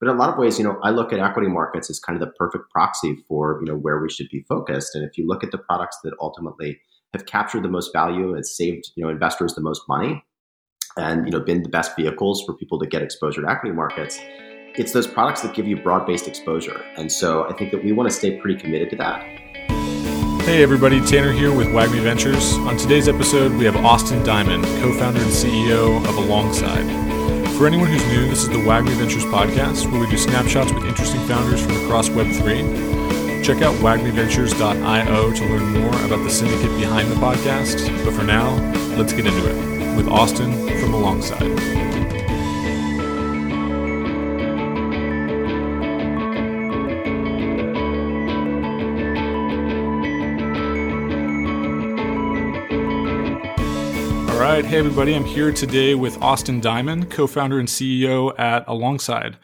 But in a lot of ways, you know, I look at equity markets as kind of the perfect proxy for, you know, where we should be focused. And if you look at the products that ultimately have captured the most value, has saved, you know, investors the most money, and you know, been the best vehicles for people to get exposure to equity markets, it's those products that give you broad-based exposure. And so I think that we want to stay pretty committed to that. Hey everybody, Tanner here with WAGMI Ventures. On today's episode, we have Austin Diamond, co-founder and CEO of Alongside. For anyone who's new, this is the WAGMI Ventures podcast, where we do snapshots with interesting founders from across Web3. Check out wagmiventures.io to learn more about the syndicate behind the podcast. But for now, let's get into it with Austin from Alongside. Right. Hey, everybody. I'm here today with Austin Diamond, co founder and CEO at Alongside.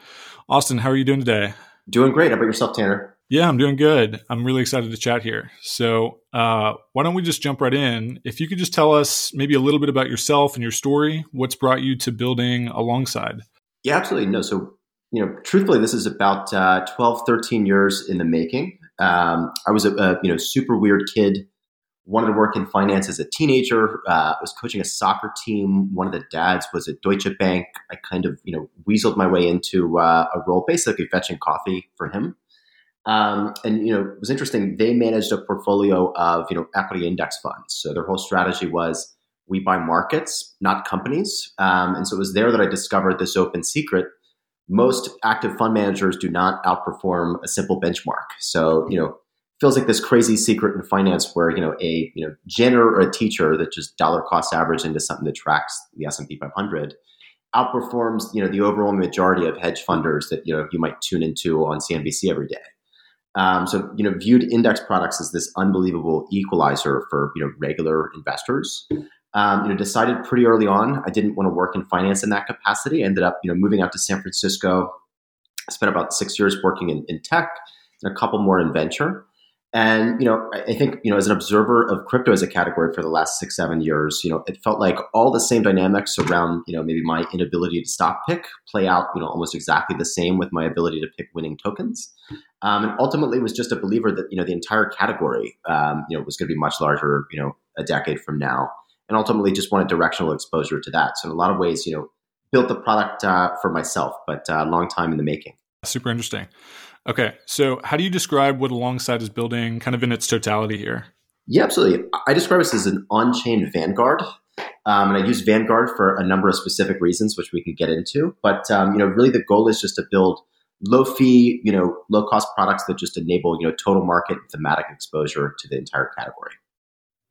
Austin, how are you doing today? Doing great. How about yourself, Tanner? Yeah, I'm doing good. I'm really excited to chat here. So, uh, why don't we just jump right in? If you could just tell us maybe a little bit about yourself and your story, what's brought you to building Alongside? Yeah, absolutely. No, so, you know, truthfully, this is about uh, 12, 13 years in the making. Um, I was a, a, you know, super weird kid wanted to work in finance as a teenager. Uh, I was coaching a soccer team. One of the dads was at Deutsche Bank. I kind of, you know, weaseled my way into uh, a role, basically fetching coffee for him. Um, and you know, it was interesting. They managed a portfolio of you know equity index funds. So their whole strategy was we buy markets, not companies. Um, and so it was there that I discovered this open secret. Most active fund managers do not outperform a simple benchmark. So you know, feels like this crazy secret in finance where you know a you know janitor or a teacher that just dollar cost average into something that tracks the S&P 500 outperforms you know the overall majority of hedge funders that you know you might tune into on CNBC every day. Um, so you know viewed index products as this unbelievable equalizer for you know regular investors. Um, you know decided pretty early on I didn't want to work in finance in that capacity. I ended up you know moving out to San Francisco. I spent about six years working in, in tech and a couple more in venture. And you know, I think you know, as an observer of crypto as a category for the last six, seven years, you know, it felt like all the same dynamics around you know maybe my inability to stock pick play out, you know, almost exactly the same with my ability to pick winning tokens. Um, and ultimately, was just a believer that you know the entire category, um, you know, was going to be much larger, you know, a decade from now. And ultimately, just wanted directional exposure to that. So in a lot of ways, you know, built the product uh, for myself, but a uh, long time in the making. Super interesting. Okay, so how do you describe what Alongside is building, kind of in its totality here? Yeah, absolutely. I describe this as an on-chain Vanguard, um, and I use Vanguard for a number of specific reasons, which we can get into. But um, you know, really, the goal is just to build low-fee, you know, low-cost products that just enable you know total market thematic exposure to the entire category.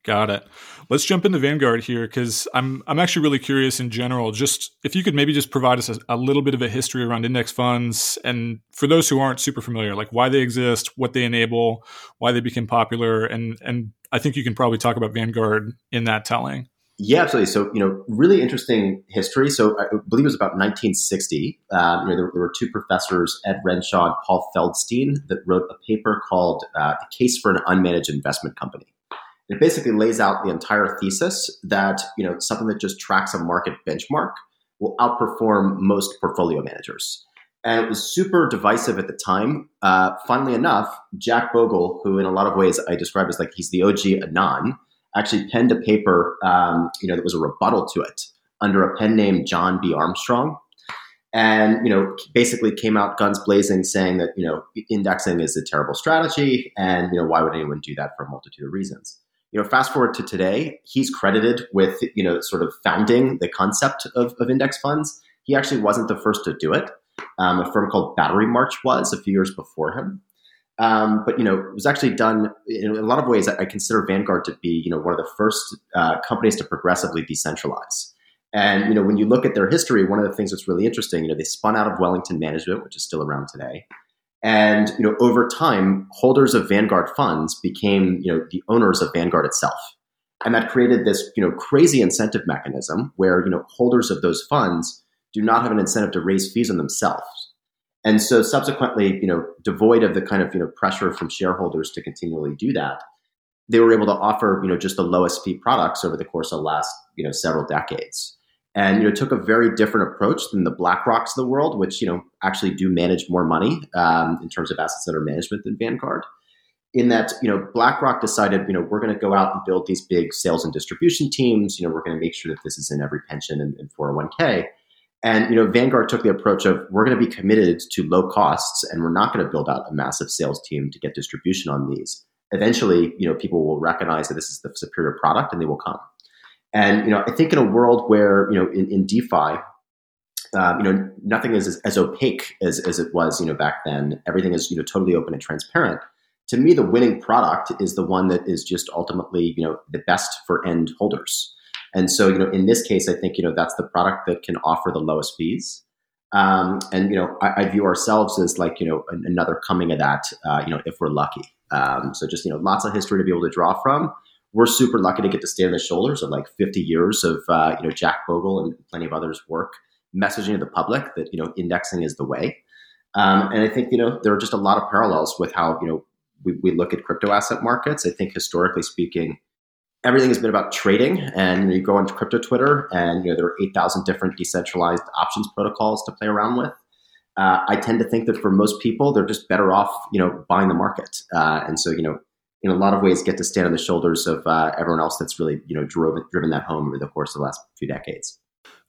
Got it. Let's jump into Vanguard here because I'm I'm actually really curious in general. Just if you could maybe just provide us a, a, little bit of a history around index funds, and for those who aren't super familiar, like why they exist, what they enable, why they became popular, and and I think you can probably talk about Vanguard in that telling. Yeah, absolutely. So you know, really interesting history. So I believe it was about 1960. Um, you know, there, there, were two professors, Ed Renshaw and Paul Feldstein, that wrote a paper called uh, "The Case for an Unmanaged Investment Company." It basically lays out the entire thesis that you know something that just tracks a market benchmark will outperform most portfolio managers. And it was super divisive at the time. Uh, funnily enough, Jack Bogle, who in a lot of ways I describe as like he's the OG Anon, actually penned a paper, um, you know, that was a rebuttal to it under a pen name John B. Armstrong, and you know, basically came out guns blazing, saying that you know indexing is a terrible strategy, and you know why would anyone do that for a multitude of reasons you know, fast forward to today, he's credited with, you know, sort of founding the concept of, of index funds. He actually wasn't the first to do it. Um, a firm called Batterymarch was a few years before him. Um, but you know, it was actually done in a lot of ways. I consider Vanguard to be, you know, one of the first uh, companies to progressively decentralize. And you know, when you look at their history, one of the things that's really interesting, you know, they spun out of Wellington Management, which is still around today. And you know, over time, holders of Vanguard funds became you know the owners of Vanguard itself, and that created this you know crazy incentive mechanism where you know holders of those funds do not have an incentive to raise fees on themselves. And so subsequently, you know, devoid of the kind of you know pressure from shareholders to continually do that, they were able to offer you know just the lowest fee products over the course of the last you know several decades. And you know took a very different approach than the BlackRocks of the world, which you know actually do manage more money um, in terms of assets under management than Vanguard. In that, you know, BlackRock decided, you know, we're going to go out and build these big sales and distribution teams. You know, we're going to make sure that this is in every pension and, and 401k. And you know, Vanguard took the approach of we're going to be committed to low costs, and we're not going to build out a massive sales team to get distribution on these. Eventually, you know, people will recognize that this is the superior product, and they will come. And you know, I think in a world where you know in, in DeFi, um, you know, nothing is as, as, opaque as, as it was you know back then. Everything is you know totally open and transparent. To me, the winning product is the one that is just ultimately you know the best for end holders. And so, you know, in this case, I think you know that's the product that can offer the lowest fees. Um, and you know, I, I, view ourselves as like you know another coming of that. Uh, you know, if we're lucky. Um, so just you know, lots of history to be able to draw from we're super lucky to get to stand on the shoulders of like 50 years of uh, you know Jack Bogle and plenty of others' work messaging to the public that you know indexing is the way. Um, and I think you know there are just a lot of parallels with how you know we, we look at crypto asset markets. I think historically speaking, everything has been about trading. And you go onto crypto Twitter, and you know there are 8,000 different decentralized options protocols to play around with. Uh, I tend to think that for most people, they're just better off, you know, buying the market. Uh, and so, you know, in a lot of ways get to stand on the shoulders of uh, everyone else that's really you know driven driven that home over the course of the last few decades.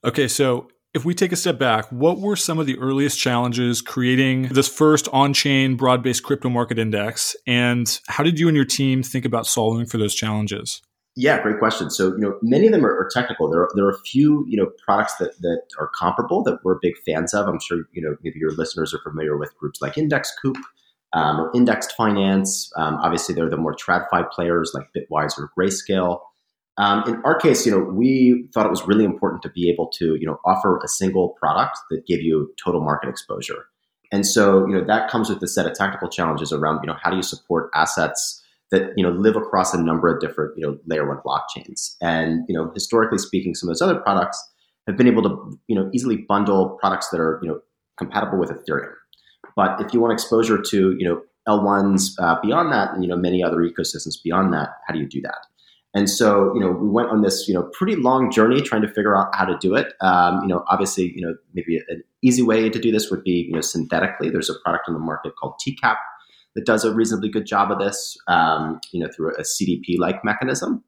Okay, so if we take a step back, what were some of the earliest challenges creating this first on-chain broad-based crypto market index, and how did you and your team think about solving for those challenges? Yeah, great question. So, you know, many of them are, are, technical. There are, there are a few, you know, products that, that are comparable that we're big fans of. I'm sure, you know, maybe your listeners are familiar with groups like Index IndexCoop, um, or indexed finance. Um, obviously, they're the more TradFi players like Bitwise or Grayscale. Um, in our case, you know, we thought it was really important to be able to, you know, offer a single product that gave you total market exposure. And so, you know, that comes with a set of tactical challenges around, you know, how do you support assets that, you know, live across a number of different, you know, layer one blockchains. And, you know, historically speaking, some of those other products have been able to, you know, easily bundle products that are, you know, compatible with Ethereum. But if you want exposure to, you know, L1s uh, beyond that, and you know many other ecosystems beyond that, how do you do that? And so, you know, we went on this, you know, pretty long journey trying to figure out how to do it. Um, you know, obviously, you know, maybe an easy way to do this would be, you know, synthetically. There's a product on the market called TCAP that does a reasonably good job of this, um, you know, through a CDP-like mechanism.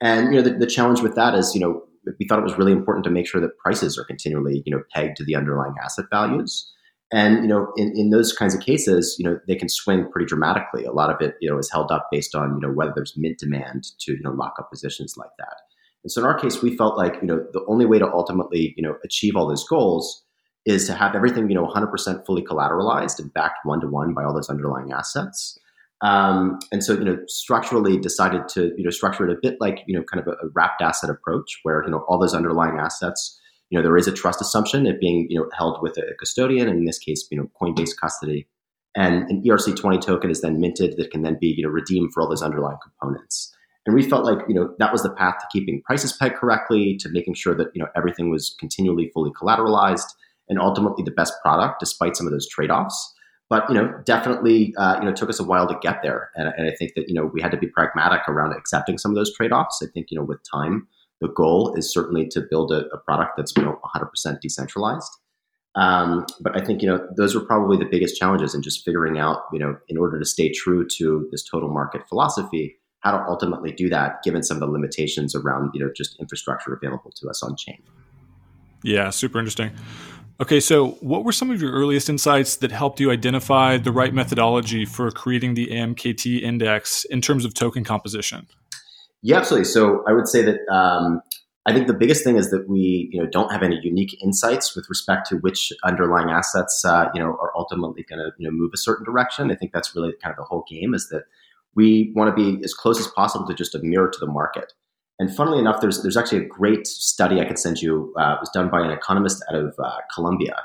And you know, the, the challenge with that is, you know, we thought it was really important to make sure that prices are continually, you know, pegged to the underlying asset values. And you know, in, in those kinds of cases, you know, they can swing pretty dramatically. A lot of it, you know, is held up based on you know whether there's mint demand to you know lock up positions like that. And so in our case, we felt like you know the only way to ultimately you know achieve all those goals is to have everything you know 100% fully collateralized and backed one to one by all those underlying assets. Um, and so you know structurally decided to you know structure it a bit like you know kind of a, a wrapped asset approach where you know all those underlying assets you know there is a trust assumption it being you know held with a custodian and in this case you know coinbase custody and an erc20 token is then minted that can then be you know redeemed for all those underlying components and we felt like you know that was the path to keeping prices pegged correctly to making sure that you know everything was continually fully collateralized and ultimately the best product despite some of those trade-offs but you know definitely uh, you know took us a while to get there and, and i think that you know we had to be pragmatic around accepting some of those trade-offs i think you know with time the goal is certainly to build a, a product that's you know 100% decentralized. Um, but I think you know those were probably the biggest challenges in just figuring out you know in order to stay true to this total market philosophy, how to ultimately do that given some of the limitations around you know just infrastructure available to us on chain. Yeah, super interesting. Okay, so what were some of your earliest insights that helped you identify the right methodology for creating the AMKT index in terms of token composition? Yeah, absolutely. So I would say that um, I think the biggest thing is that we, you know, don't have any unique insights with respect to which underlying assets, uh, you know, are ultimately going to, you know, move a certain direction. I think that's really kind of the whole game is that we want to be as close as possible to just a mirror to the market. And funnily enough, there's there's actually a great study I could send you. Uh, it was done by an economist out of uh, Columbia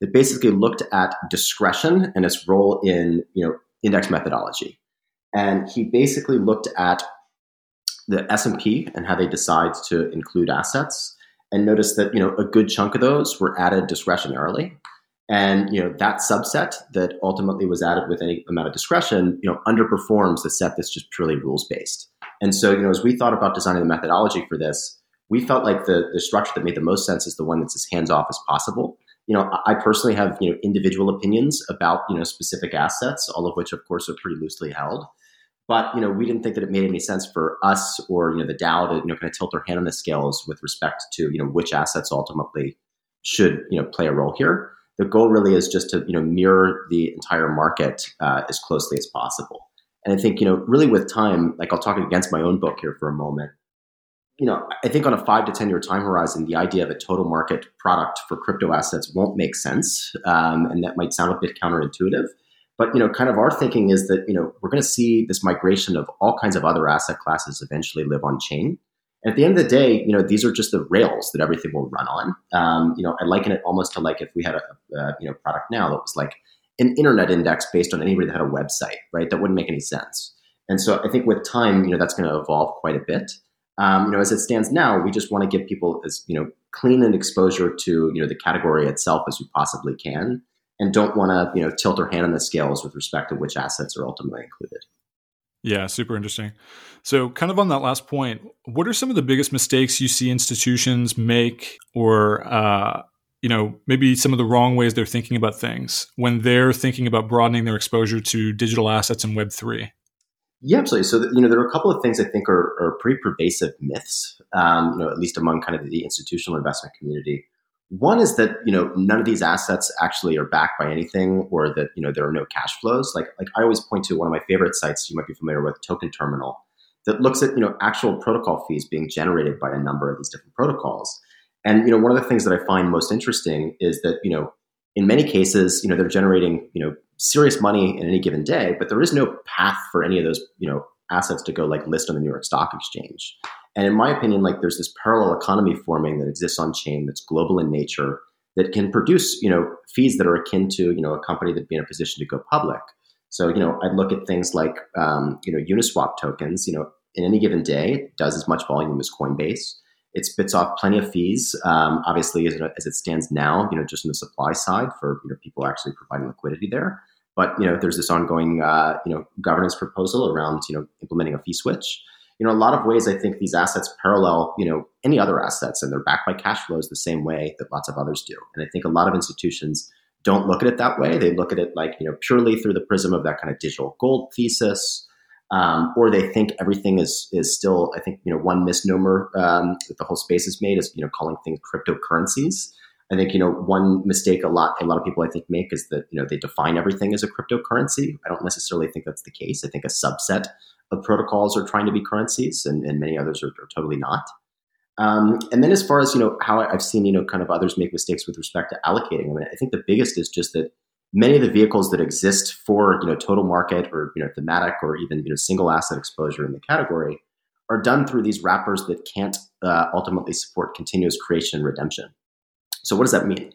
that basically looked at discretion and its role in, you know, index methodology. And he basically looked at the S&P and how they decide to include assets and notice that you know a good chunk of those were added discretionarily and you know that subset that ultimately was added with any amount of discretion you know underperforms the set that's just purely rules based and so you know as we thought about designing the methodology for this we felt like the the structure that made the most sense is the one that's as hands off as possible. You know, I personally have you know individual opinions about you know specific assets, all of which, of course, are pretty loosely held. But you know, we didn't think that it made any sense for us or you know the DAO to you know kind of tilt their hand on the scales with respect to you know which assets ultimately should you know play a role here. The goal really is just to you know mirror the entire market uh, as closely as possible. And I think you know really with time, like I'll talk against my own book here for a moment. You know, I think on a five to ten year time horizon, the idea of a total market product for crypto assets won't make sense, um, and that might sound a bit counterintuitive. But you know, kind of our thinking is that you know we're going to see this migration of all kinds of other asset classes eventually live on chain. And at the end of the day, you know, these are just the rails that everything will run on. Um, you know, I liken it almost to like if we had a, a you know product now that was like an internet index based on anybody that had a website, right? That wouldn't make any sense. And so I think with time, you know, that's going to evolve quite a bit. Um, you know, as it stands now, we just want to give people as you know clean an exposure to you know the category itself as we possibly can and don't want to you know tilt their hand on the scales with respect to which assets are ultimately included. Yeah, super interesting. So, kind of on that last point, what are some of the biggest mistakes you see institutions make, or uh, you know, maybe some of the wrong ways they're thinking about things when they're thinking about broadening their exposure to digital assets and Web three? Yeah, absolutely. So, you know, there are a couple of things I think are, are pretty pervasive myths, um, you know, at least among kind of the institutional investment community. One is that you know none of these assets actually are backed by anything, or that you know there are no cash flows. Like like I always point to one of my favorite sites you might be familiar with, Token Terminal, that looks at you know actual protocol fees being generated by a number of these different protocols. And you know one of the things that I find most interesting is that you know in many cases you know they're generating you know serious money in any given day, but there is no path for any of those you know assets to go like list on the New York Stock Exchange. And in my opinion, like there's this parallel economy forming that exists on chain that's global in nature that can produce, you know, fees that are akin to, you know, a company that'd be in a position to go public. So, you know, I'd look at things like, um, you know, Uniswap tokens, you know, in any given day, it does as much volume as Coinbase. It spits off plenty of fees, um, obviously, as it, as it stands now, you know, just on the supply side for, you know, people actually providing liquidity there. But, you know, there's this ongoing, uh, you know, governance proposal around, you know, implementing a fee switch you know, a lot of ways, I think these assets parallel, you know, any other assets, and they're backed by cash flows the same way that lots of others do. And I think a lot of institutions don't look at it that way. They look at it like, you know, purely through the prism of that kind of digital gold thesis, um, or they think everything is is still. I think you know one misnomer um, that the whole space has made is you know calling things cryptocurrencies. I think you know one mistake a lot a lot of people I think make is that you know they define everything as a cryptocurrency. I don't necessarily think that's the case. I think a subset of protocols are trying to be currencies, and, and many others are, are totally not. Um, and then as far as you know how I've seen you know kind of others make mistakes with respect to allocating, I mean I think the biggest is just that many of the vehicles that exist for you know total market or you know thematic or even you know single asset exposure in the category are done through these wrappers that can't uh, ultimately support continuous creation and redemption. So what does that mean?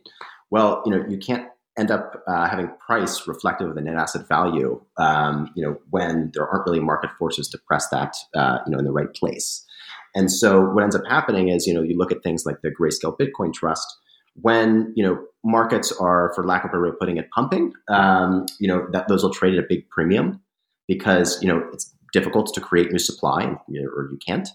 Well, you know you can't end up uh, having price reflective of the net asset value, um, you know, when there aren't really market forces to press that, uh, you know, in the right place. And so what ends up happening is, you know, you look at things like the Grayscale Bitcoin Trust, when, you know, markets are, for lack of a better way of putting it, pumping, um, you know, that those will trade at a big premium because, you know, it's difficult to create new supply or you can't.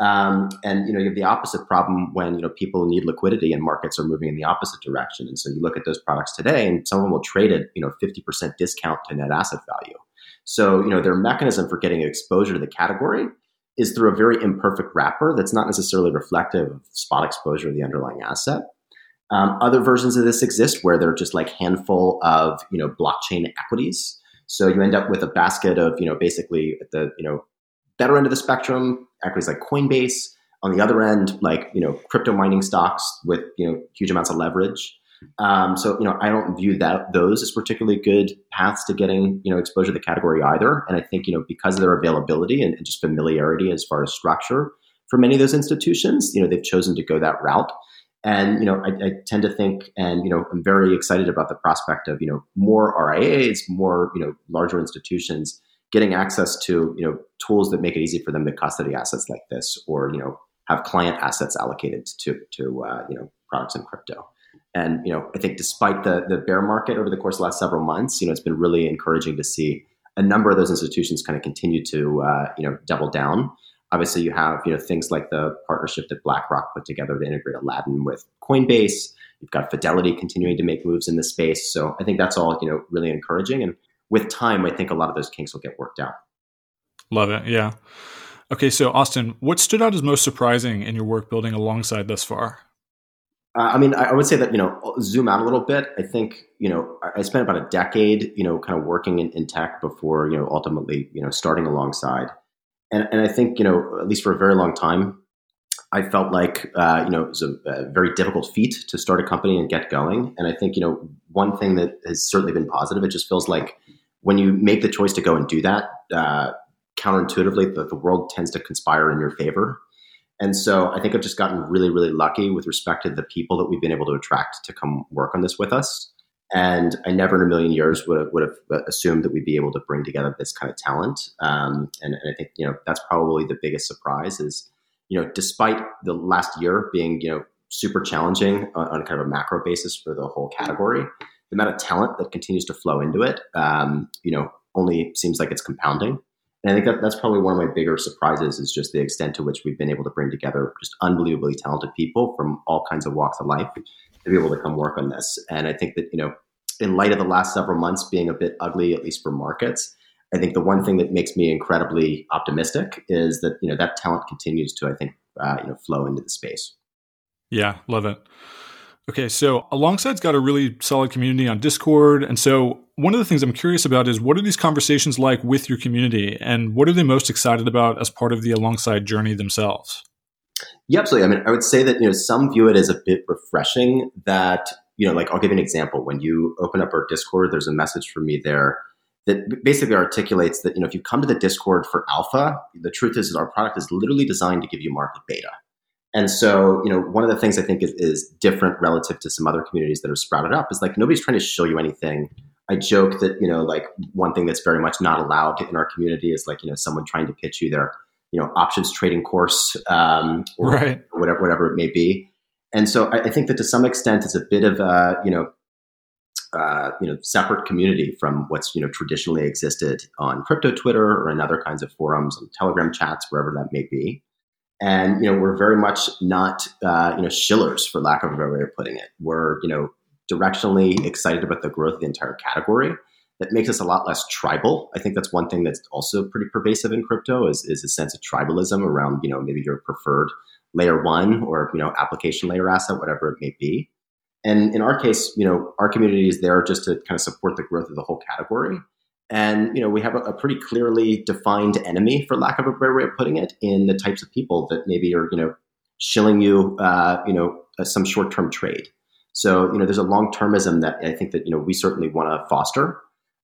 Um, and you know you have the opposite problem when you know people need liquidity and markets are moving in the opposite direction. And so you look at those products today, and someone will trade at you know fifty percent discount to net asset value. So you know their mechanism for getting exposure to the category is through a very imperfect wrapper that's not necessarily reflective of spot exposure of the underlying asset. Um, other versions of this exist where they're just like handful of you know blockchain equities. So you end up with a basket of you know basically the you know better end of the spectrum, equities like Coinbase. On the other end, like you know, crypto mining stocks with you know huge amounts of leverage. Um, so you know, I don't view that those as particularly good paths to getting you know exposure to the category either. And I think you know because of their availability and, and just familiarity as far as structure for many of those institutions, you know, they've chosen to go that route. And you know, I, I, tend to think, and you know, I'm very excited about the prospect of you know more RIAs, more you know larger institutions getting access to you know tools that make it easy for them to custody assets like this, or you know have client assets allocated to to uh, you know products in crypto. And you know, I think despite the the bear market over the course of the last several months, you know, it's been really encouraging to see a number of those institutions kind of continue to uh, you know double down. Obviously, you have you know things like the partnership that BlackRock put together to integrate Aladdin with Coinbase. You've got Fidelity continuing to make moves in this space. So I think that's all you know really encouraging. And with time, I think a lot of those kinks will get worked out. Love it. Yeah. Okay, so Austin, what stood out as most surprising in your work building alongside thus far? Uh, I mean, I, I, would say that you know, zoom out a little bit. I think you know, I, I spent about a decade, you know, kind of working in, in, tech before you know, ultimately, you know, starting alongside. And and I think you know, at least for a very long time, I felt like uh, you know it was a, a, very difficult feat to start a company and get going. And I think you know, one thing that has certainly been positive. It just feels like when you make the choice to go and do that. Uh, counterintuitively, the, the world tends to conspire in your favor. And so I think I've just gotten really, really lucky with respect to the people that we've been able to attract to come work on this with us. And I never in a million years would have, would have assumed that we'd be able to bring together this kind of talent. Um, and, and I think, you know, that's probably the biggest surprise is, you know, despite the last year being, you know, super challenging on, on kind of a macro basis for the whole category, the amount of talent that continues to flow into it, um, you know, only seems like it's compounding. And I think that that's probably one of my bigger surprises is just the extent to which we've been able to bring together just unbelievably talented people from all kinds of walks of life to be able to come work on this. And I think that, you know, in light of the last several months being a bit ugly, at least for markets, I think the one thing that makes me incredibly optimistic is that, you know, that talent continues to, I think, uh, you know, flow into the space. Yeah, love it. Okay, so Alongside's got a really solid community on Discord. And so one of the things I'm curious about is what are these conversations like with your community and what are they most excited about as part of the Alongside journey themselves? Yeah, absolutely. I mean, I would say that, you know, some view it as a bit refreshing that, you know, like I'll give you an example. When you open up our Discord, there's a message from me there that basically articulates that, you know, if you come to the Discord for alpha, the truth is, is our product is literally designed to give you market beta. And so, you know, one of the things I think is, is, different relative to some other communities that have sprouted up is like nobody's trying to show you anything. I joke that, you know, like one thing that's very much not allowed in our community is like, you know, someone trying to pitch you their, you know, options trading course, um, or right. whatever, whatever it may be. And so I, I think that to some extent it's a bit of a, you know, uh, you know, separate community from what's you know traditionally existed on crypto Twitter or in other kinds of forums and Telegram chats, wherever that may be. And you know, we're very much not uh, you know shillers, for lack of a better way of putting it. We're you know directionally excited about the growth of the entire category. That makes us a lot less tribal. I think that's one thing that's also pretty pervasive in crypto is, is a sense of tribalism around you know maybe your preferred layer one or you know application layer asset, whatever it may be. And in our case, you know, our community is there just to kind of support the growth of the whole category. And you know, we have a, a, pretty clearly defined enemy, for lack of a better way of putting it, in the types of people that maybe are you know shilling you, uh, you know, uh, some short term trade. So you know, there's a long termism that I think that you know we certainly want to foster.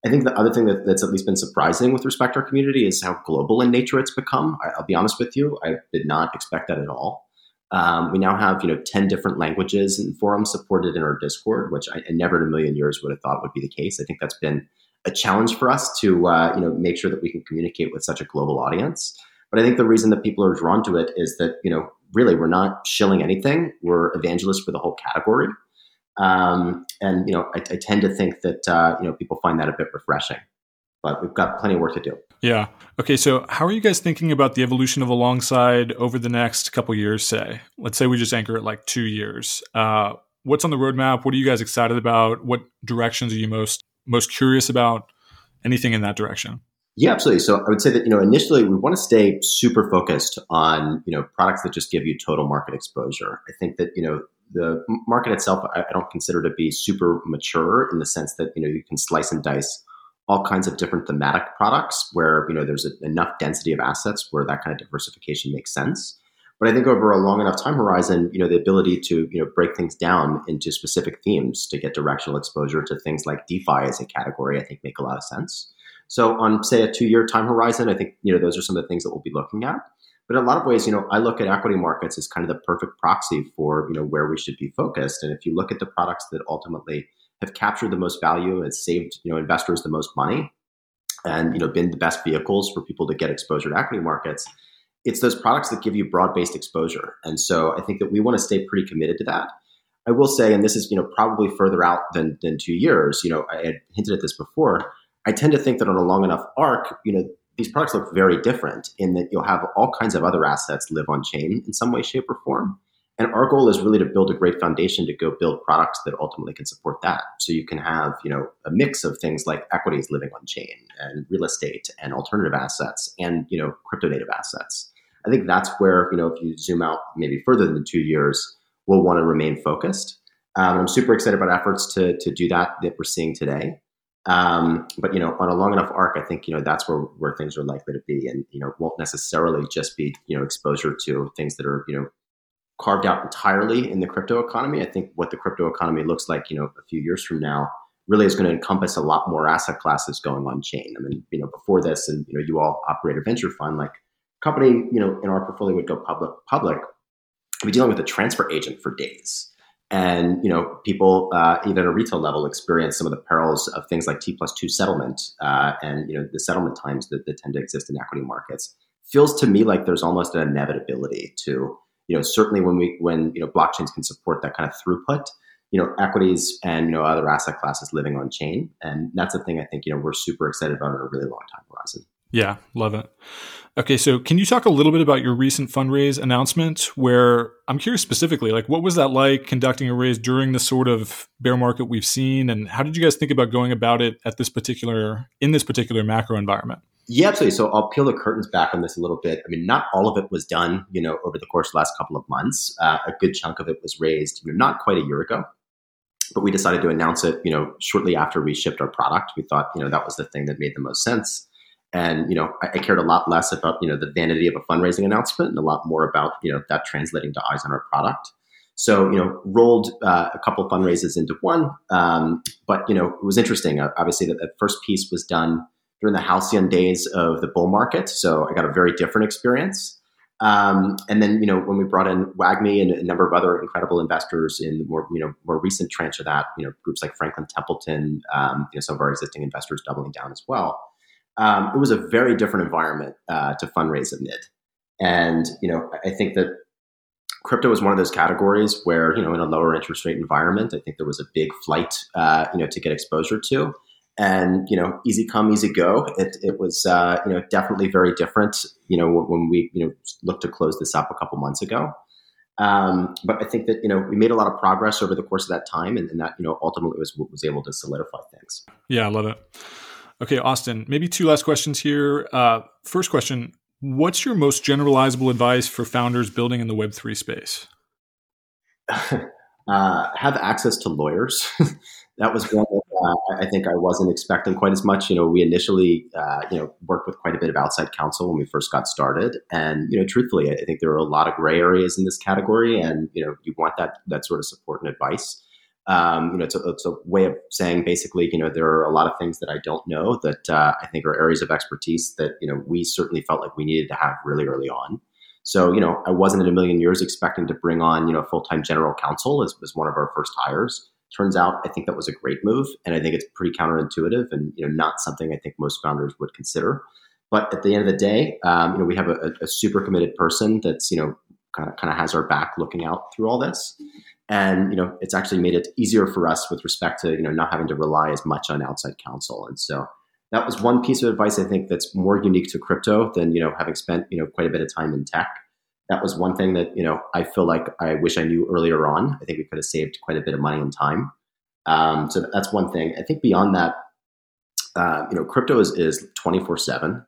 I think the other thing that, that's at least been surprising with respect to our community is how global in nature it's become. I, will be honest with you, I did not expect that at all. Um, we now have you know ten different languages and forums supported in our Discord, which I, I never in a million years would have thought would be the case. I think that's been a challenge for us to uh, you know make sure that we can communicate with such a global audience. But I think the reason that people are drawn to it is that you know really we're not shilling anything. We're evangelists for the whole category, um, and you know I, I, tend to think that uh, you know people find that a bit refreshing. But we've got plenty of work to do. Yeah. Okay. So, how are you guys thinking about the evolution of Alongside over the next couple years? Say, let's say we just anchor it like two years. Uh, what's on the roadmap? What are you guys excited about? What directions are you most most curious about? Anything in that direction? Yeah, absolutely. So I would say that you know initially we want to stay super focused on you know products that just give you total market exposure. I think that you know the market itself I, don't consider to be super mature in the sense that you know you can slice and dice all kinds of different thematic products where you know there's a, enough density of assets where that kind of diversification makes sense. But I think over a long enough time horizon, you know, the ability to you know break things down into specific themes to get directional exposure to things like DeFi as a category, I think make a lot of sense. So on say a two year time horizon, I think you know those are some of the things that we'll be looking at. But in a lot of ways, you know, I look at equity markets as kind of the perfect proxy for you know where we should be focused. And if you look at the products that ultimately have captured the most value, has saved you know investors the most money, and you know been the best vehicles for people to get exposure to equity markets it's those products that give you broad-based exposure. And so I think that we want to stay pretty committed to that. I will say, and this is you know probably further out than than two years. You know, I had hinted at this before. I tend to think that on a long enough arc, you know, these products look very different in that you'll have all kinds of other assets live on chain in some way, shape, or form. And our goal is really to build a great foundation to go build products that ultimately can support that. So you can have, you know, a mix of things like equities living on chain and real estate and alternative assets and, you know, crypto native assets. I think that's where, you know, if you zoom out maybe further than two years, we'll want to remain focused. Um, I'm super excited about efforts to, to do that that we're seeing today. Um, but you know, on a long enough arc, I think you know that's where where things are likely to be, and you know, won't necessarily just be you know exposure to things that are you know carved out entirely in the crypto economy. I think what the crypto economy looks like, you know, a few years from now, really is going to encompass a lot more asset classes going on chain. I mean, you know, before this, and you know, you all operate a venture fund, like company, you know, in our portfolio would go public. Public, we'd be dealing with a transfer agent for days. And you know people uh, even at a retail level experience some of the perils of things like T plus two settlement uh, and you know the settlement times that, that tend to exist in equity markets. Feels to me like there's almost an inevitability to you know certainly when we when you know blockchains can support that kind of throughput you know equities and you know other asset classes living on chain. And that's the thing i think you know we're super excited about in a really long time horizon yeah, love it. Okay, so can you talk a little bit about your recent fundraise announcement? Where I'm curious specifically, like what was that like conducting a raise during the sort of bear market we've seen, and how did you guys think about going about it at this particular in this particular macro environment? Yeah, absolutely. So I'll peel the curtains back on this a little bit. I mean, not all of it was done, you know, over the course of the last couple of months. Uh, a good chunk of it was raised, you know, not quite a year ago, but we decided to announce it, you know, shortly after we shipped our product. We thought, you know, that was the thing that made the most sense and you know I, I, cared a lot less about you know the vanity of a fundraising announcement and a lot more about you know that translating to eyes on our product. So you know rolled uh, a couple fundraisers into one um, but you know it was interesting. Uh, obviously that, that first piece was done during the halcyon days of the bull market so i got a very different experience. Um, and then you know when we brought in WAGMI and a number of other incredible investors in the more you know more recent tranche of that you know groups like franklin templeton um, you know some of our existing investors doubling down as well um, it was a very different environment uh, to fundraise amid. And you know, I think that crypto was one of those categories where you know, in a lower interest rate environment, I think there was a big flight, uh, you know, to get exposure to. And you know, easy come, easy go. It, it was uh, you know definitely very different. You know, when we you know looked to close this up a couple months ago. Um, but I think that you know we made a lot of progress over the course of that time, and, and that you know ultimately was was able to solidify things. Yeah, I love it. Okay, Austin, maybe two last questions here. Uh, first question What's your most generalizable advice for founders building in the Web3 space? uh, have access to lawyers. that was one that uh, I think I wasn't expecting quite as much. You know, we initially, uh, you know, worked with quite a bit of outside counsel when we first got started, and you know, truthfully, I think there are a lot of gray areas in this category, and you know, you want that that sort of support and advice. Um, you know, it's a, it's a, way of saying basically, you know, there are a lot of things that I don't know that uh, I think are areas of expertise that you know we certainly felt like we needed to have really early on. So, you know, I wasn't in a million years expecting to bring on, you know, a full time general counsel as was one of our first hires. Turns out, I think that was a great move, and I think it's pretty counterintuitive, and you know, not something I think most founders would consider. But at the end of the day, um, you know, we have a, a super committed person that's you know kind of kind of has our back looking out through all this and you know it's actually made it easier for us with respect to you know not having to rely as much on outside counsel. And so that was one piece of advice i think that's more unique to crypto than you know having spent you know quite a bit of time in tech. That was one thing that you know i feel like i wish i knew earlier on. I think we could have saved quite a bit of money and time. Um, so that's one thing. I think beyond that uh, you know crypto is, is 24 7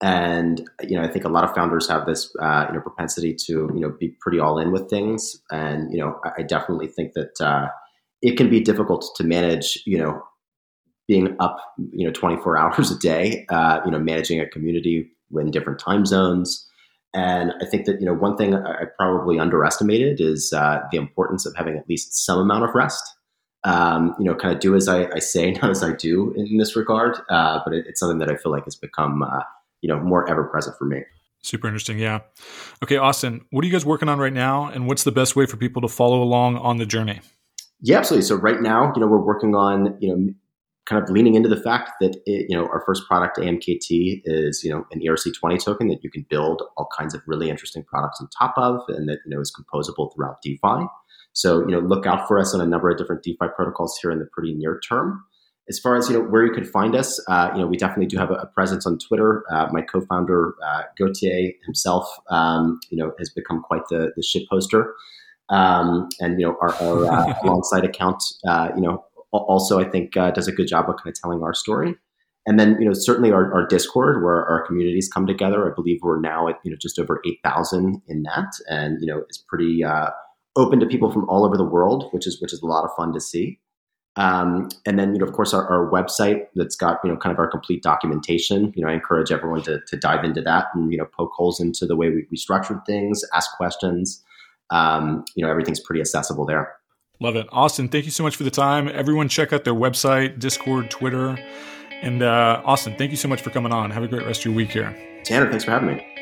and you know, I think a lot of founders have this uh, you know propensity to you know be pretty all in with things, and you know, I, I definitely think that uh, it can be difficult to manage. You know, being up you know 24 hours a day, uh, you know, managing a community in different time zones. And I think that you know one thing I probably underestimated is uh, the importance of having at least some amount of rest. Um, you know, kind of do as I, I, say, not as I do in this regard. Uh, but it, it's something that I feel like has become uh, you know more ever present for me. Super interesting. Yeah. Okay, Austin, what are you guys working on right now, and what's the best way for people to follow along on the journey? Yeah, absolutely. So right now, you know, we're working on you know kind of leaning into the fact that it, you know our first product AMKT is you know an ERC20 token that you can build all kinds of really interesting products on top of, and that you know is composable throughout DeFi. So you know look out for us on a number of different DeFi protocols here in the pretty near term. As far as you know where you could find us, uh, you know we definitely do have a, a presence on Twitter. Uh, my co-founder uh, Gauthier himself, um, you know, has become quite the the shit poster, um, and you know our, our uh, alongside account, uh, you know, also I think uh, does a good job of kind of telling our story. And then you know certainly our, our Discord where our communities come together. I believe we're now at you know just over eight thousand in that, and you know it's pretty open to people from all over the world, which is which is a lot of fun to see. Um, and then, you know, of course, our, our, website that's got, you know, kind of our complete documentation. You know, I encourage everyone to, to dive into that and, you know, poke holes into the way we, we structured things, ask questions. Um, you know, everything's pretty accessible there. Love it. Austin, thank you so much for the time. Everyone check out their website, Discord, Twitter. And uh, Austin, thank you so much for coming on. Have a great rest of your week here. Tanner, thanks for having me.